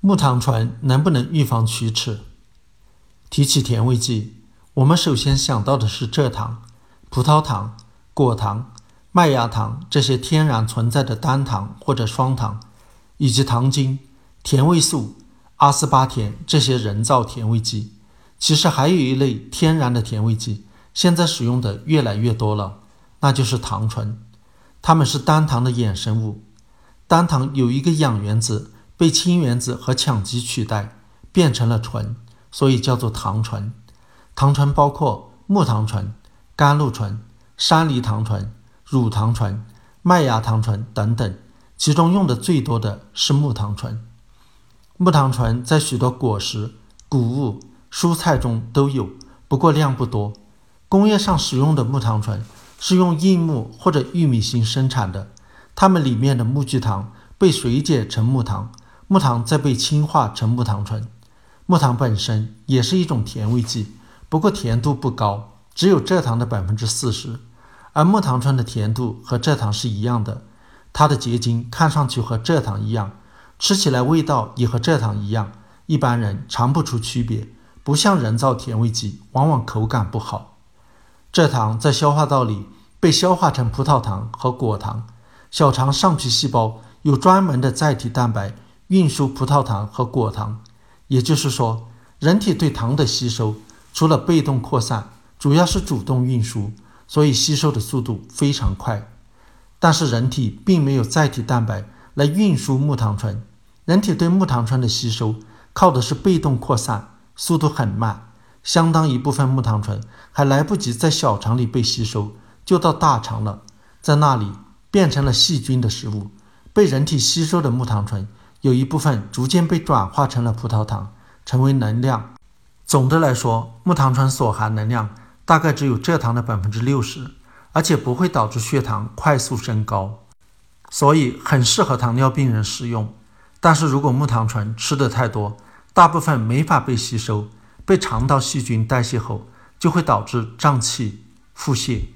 木糖醇能不能预防龋齿？提起甜味剂，我们首先想到的是蔗糖、葡萄糖、果糖、麦芽糖这些天然存在的单糖或者双糖，以及糖精、甜味素、阿斯巴甜这些人造甜味剂。其实还有一类天然的甜味剂，现在使用的越来越多了，那就是糖醇。它们是单糖的衍生物，单糖有一个氧原子。被氢原子和羟基取代，变成了醇，所以叫做糖醇。糖醇包括木糖醇、甘露醇、山梨糖醇、乳糖醇、麦芽糖醇等等，其中用的最多的是木糖醇。木糖醇在许多果实、谷物、蔬菜中都有，不过量不多。工业上使用的木糖醇是用硬木或者玉米芯生产的，它们里面的木聚糖被水解成木糖。木糖再被氢化成木糖醇，木糖本身也是一种甜味剂，不过甜度不高，只有蔗糖的百分之四十，而木糖醇的甜度和蔗糖是一样的，它的结晶看上去和蔗糖一样，吃起来味道也和蔗糖一样，一般人尝不出区别，不像人造甜味剂，往往口感不好。蔗糖在消化道里被消化成葡萄糖和果糖，小肠上皮细胞有专门的载体蛋白。运输葡萄糖和果糖，也就是说，人体对糖的吸收除了被动扩散，主要是主动运输，所以吸收的速度非常快。但是人体并没有载体蛋白来运输木糖醇，人体对木糖醇的吸收靠的是被动扩散，速度很慢，相当一部分木糖醇还来不及在小肠里被吸收，就到大肠了，在那里变成了细菌的食物，被人体吸收的木糖醇。有一部分逐渐被转化成了葡萄糖，成为能量。总的来说，木糖醇所含能量大概只有蔗糖的百分之六十，而且不会导致血糖快速升高，所以很适合糖尿病人食用。但是如果木糖醇吃的太多，大部分没法被吸收，被肠道细菌代谢后，就会导致胀气、腹泻。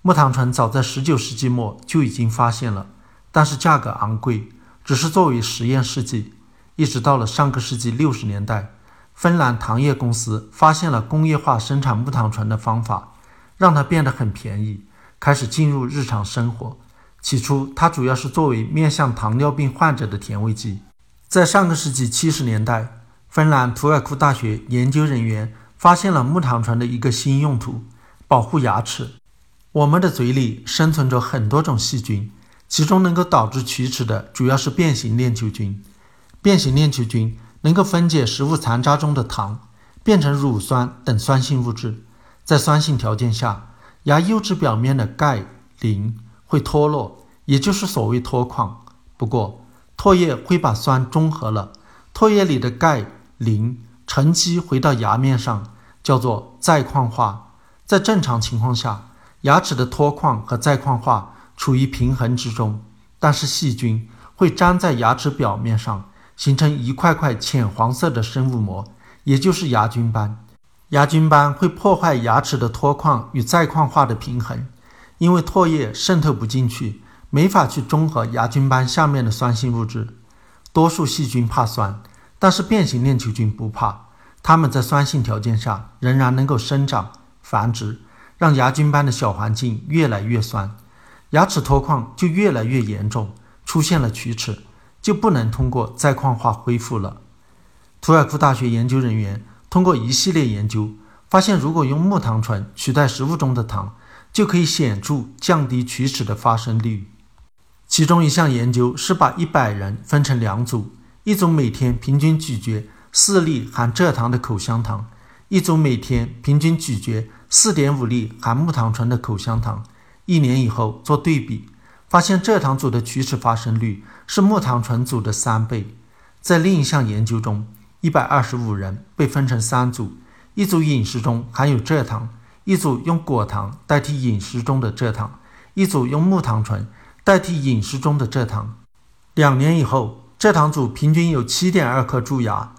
木糖醇早在十九世纪末就已经发现了，但是价格昂贵。只是作为实验试剂，一直到了上个世纪六十年代，芬兰糖业公司发现了工业化生产木糖醇的方法，让它变得很便宜，开始进入日常生活。起初，它主要是作为面向糖尿病患者的甜味剂。在上个世纪七十年代，芬兰图尔库大学研究人员发现了木糖醇的一个新用途：保护牙齿。我们的嘴里生存着很多种细菌。其中能够导致龋齿的主要是变形链球菌。变形链球菌能够分解食物残渣中的糖，变成乳酸等酸性物质。在酸性条件下，牙釉质表面的钙、磷会脱落，也就是所谓脱矿。不过，唾液会把酸中和了，唾液里的钙、磷沉积回到牙面上，叫做再矿化。在正常情况下，牙齿的脱矿和再矿化。处于平衡之中，但是细菌会粘在牙齿表面上，形成一块块浅黄色的生物膜，也就是牙菌斑。牙菌斑会破坏牙齿的脱矿与再矿化的平衡，因为唾液渗透不进去，没法去中和牙菌斑下面的酸性物质。多数细菌怕酸，但是变形链球菌不怕，它们在酸性条件下仍然能够生长繁殖，让牙菌斑的小环境越来越酸。牙齿脱矿就越来越严重，出现了龋齿，就不能通过再矿化恢复了。图尔库大学研究人员通过一系列研究，发现如果用木糖醇取代食物中的糖，就可以显著降低龋齿的发生率。其中一项研究是把一百人分成两组，一组每天平均咀嚼四粒含蔗糖的口香糖，一组每天平均咀嚼四点五粒含木糖醇的口香糖。一年以后做对比，发现蔗糖组的龋齿发生率是木糖醇组的三倍。在另一项研究中，一百二十五人被分成三组，一组饮食中含有蔗糖，一组用果糖代替饮食中的蔗糖，一组用木糖醇代替饮食中的蔗糖。两年以后，蔗糖组平均有七点二颗蛀牙，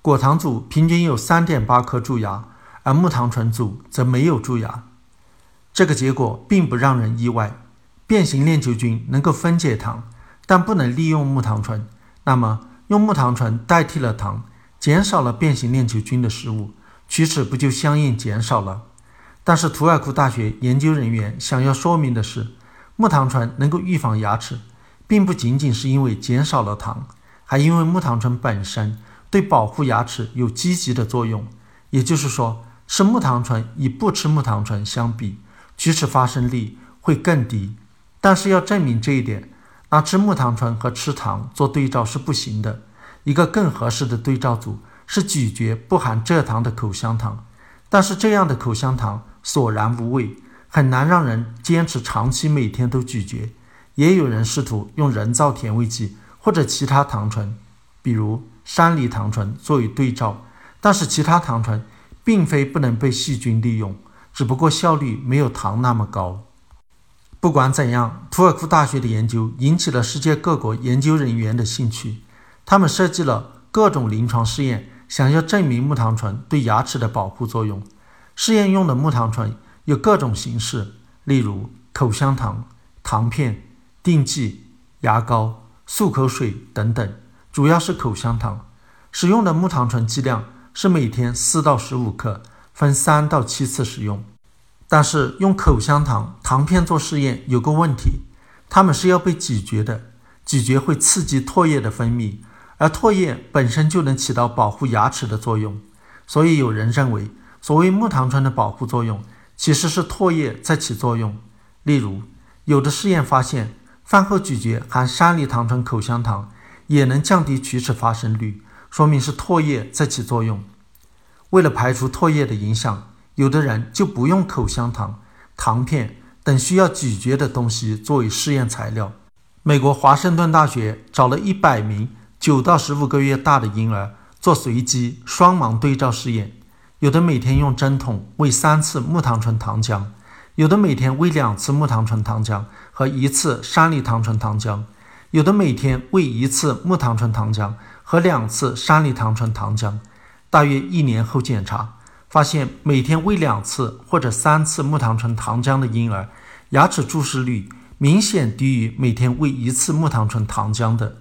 果糖组平均有三点八颗蛀牙，而木糖醇组则没有蛀牙。这个结果并不让人意外，变形链球菌能够分解糖，但不能利用木糖醇。那么，用木糖醇代替了糖，减少了变形链球菌的食物，龋齿不就相应减少了？但是图尔库大学研究人员想要说明的是，木糖醇能够预防牙齿，并不仅仅是因为减少了糖，还因为木糖醇本身对保护牙齿有积极的作用。也就是说，吃木糖醇与不吃木糖醇相比，龋齿发生率会更低。但是要证明这一点，拿吃木糖醇和吃糖做对照是不行的。一个更合适的对照组是咀嚼不含蔗糖的口香糖，但是这样的口香糖。索然无味，很难让人坚持长期每天都咀嚼。也有人试图用人造甜味剂或者其他糖醇，比如山梨糖醇作为对照，但是其他糖醇并非不能被细菌利用，只不过效率没有糖那么高。不管怎样，图尔库大学的研究引起了世界各国研究人员的兴趣，他们设计了各种临床试验，想要证明木糖醇对牙齿的保护作用。试验用的木糖醇有各种形式，例如口香糖、糖片、定剂、牙膏、漱口水等等。主要是口香糖，使用的木糖醇剂量是每天四到十五克，分三到七次使用。但是用口香糖、糖片做试验有个问题，它们是要被咀嚼的，咀嚼会刺激唾液的分泌，而唾液本身就能起到保护牙齿的作用，所以有人认为。所谓木糖醇的保护作用，其实是唾液在起作用。例如，有的试验发现，饭后咀嚼含山梨糖醇口香糖也能降低龋齿发生率，说明是唾液在起作用。为了排除唾液的影响，有的人就不用口香糖、糖片等需要咀嚼的东西作为试验材料。美国华盛顿大学找了一百名九到十五个月大的婴儿做随机双盲对照试验。有的每天用针筒喂三次木糖醇糖浆，有的每天喂两次木糖醇糖浆和一次山梨糖醇糖浆，有的每天喂一次木糖醇糖浆和两次山梨糖醇糖浆。大约一年后检查，发现每天喂两次或者三次木糖醇糖浆的婴儿，牙齿蛀视率明显低于每天喂一次木糖醇糖浆的。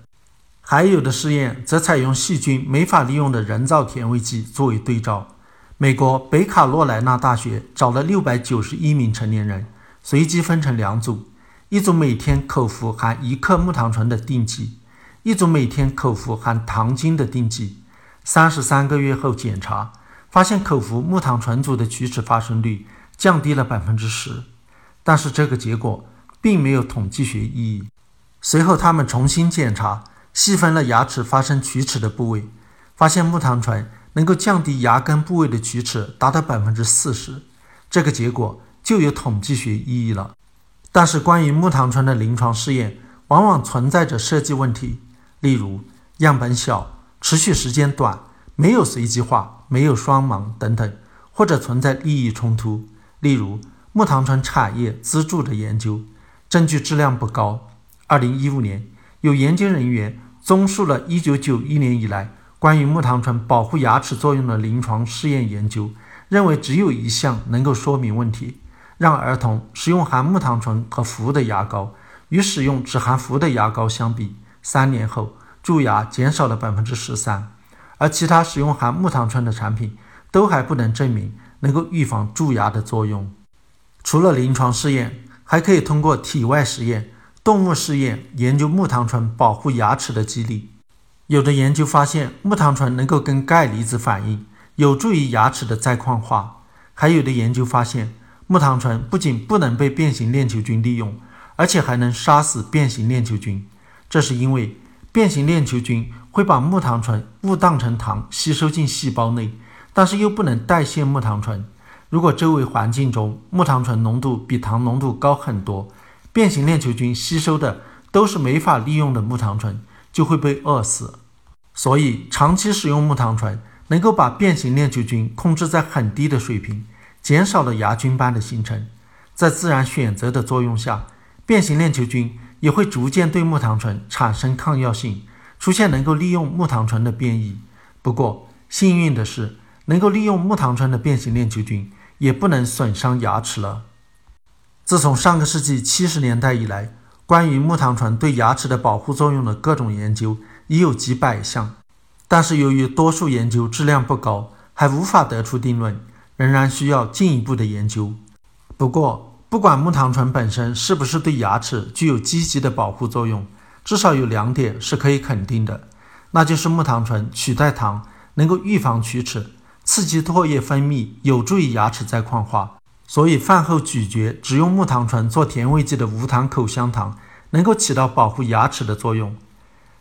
还有的试验则采用细菌没法利用的人造甜味剂作为对照。美国北卡罗来纳大学找了六百九十一名成年人，随机分成两组，一组每天口服含一克木糖醇的定剂，一组每天口服含糖精的定剂。三十三个月后检查，发现口服木糖醇组的龋齿发生率降低了百分之十，但是这个结果并没有统计学意义。随后他们重新检查，细分了牙齿发生龋齿的部位，发现木糖醇。能够降低牙根部位的龋齿达到百分之四十，这个结果就有统计学意义了。但是，关于木糖醇的临床试验往往存在着设计问题，例如样本小、持续时间短、没有随机化、没有双盲等等，或者存在利益冲突，例如木糖醇产业资助的研究，证据质量不高。二零一五年，有研究人员综述了一九九一年以来。关于木糖醇保护牙齿作用的临床试验研究认为，只有一项能够说明问题：让儿童使用含木糖醇和氟的牙膏，与使用只含氟的牙膏相比，三年后蛀牙减少了百分之十三。而其他使用含木糖醇的产品都还不能证明能够预防蛀牙的作用。除了临床试验，还可以通过体外实验、动物试验研究木糖醇保护牙齿的机理。有的研究发现，木糖醇能够跟钙离子反应，有助于牙齿的再矿化。还有的研究发现，木糖醇不仅不能被变形链球菌利用，而且还能杀死变形链球菌。这是因为变形链球菌会把木糖醇误当成糖吸收进细胞内，但是又不能代谢木糖醇。如果周围环境中木糖醇浓度比糖浓度高很多，变形链球菌吸收的都是没法利用的木糖醇。就会被饿死，所以长期使用木糖醇能够把变形链球菌控制在很低的水平，减少了牙菌斑的形成。在自然选择的作用下，变形链球菌也会逐渐对木糖醇产生抗药性，出现能够利用木糖醇的变异。不过幸运的是，能够利用木糖醇的变形链球菌也不能损伤牙齿了。自从上个世纪七十年代以来，关于木糖醇对牙齿的保护作用的各种研究已有几百项，但是由于多数研究质量不高，还无法得出定论，仍然需要进一步的研究。不过，不管木糖醇本身是不是对牙齿具有积极的保护作用，至少有两点是可以肯定的，那就是木糖醇取代糖能够预防龋齿，刺激唾液分泌，有助于牙齿再矿化。所以，饭后咀嚼只用木糖醇做甜味剂的无糖口香糖，能够起到保护牙齿的作用。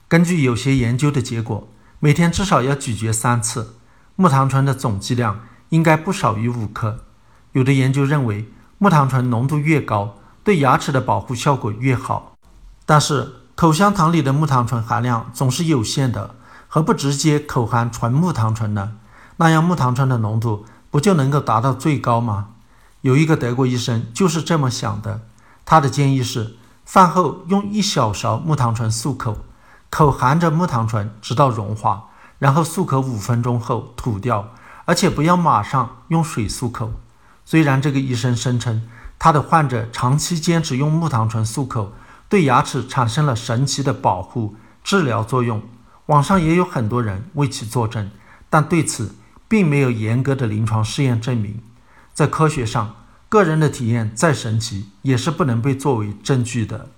根据有些研究的结果，每天至少要咀嚼三次，木糖醇的总剂量应该不少于五克。有的研究认为，木糖醇浓度越高，对牙齿的保护效果越好。但是，口香糖里的木糖醇含量总是有限的，何不直接口含纯木糖醇呢？那样木糖醇的浓度不就能够达到最高吗？有一个德国医生就是这么想的，他的建议是饭后用一小勺木糖醇漱口，口含着木糖醇直到融化，然后漱口五分钟后吐掉，而且不要马上用水漱口。虽然这个医生声称他的患者长期坚持用木糖醇漱口，对牙齿产生了神奇的保护治疗作用，网上也有很多人为其作证，但对此并没有严格的临床试验证明。在科学上，个人的体验再神奇，也是不能被作为证据的。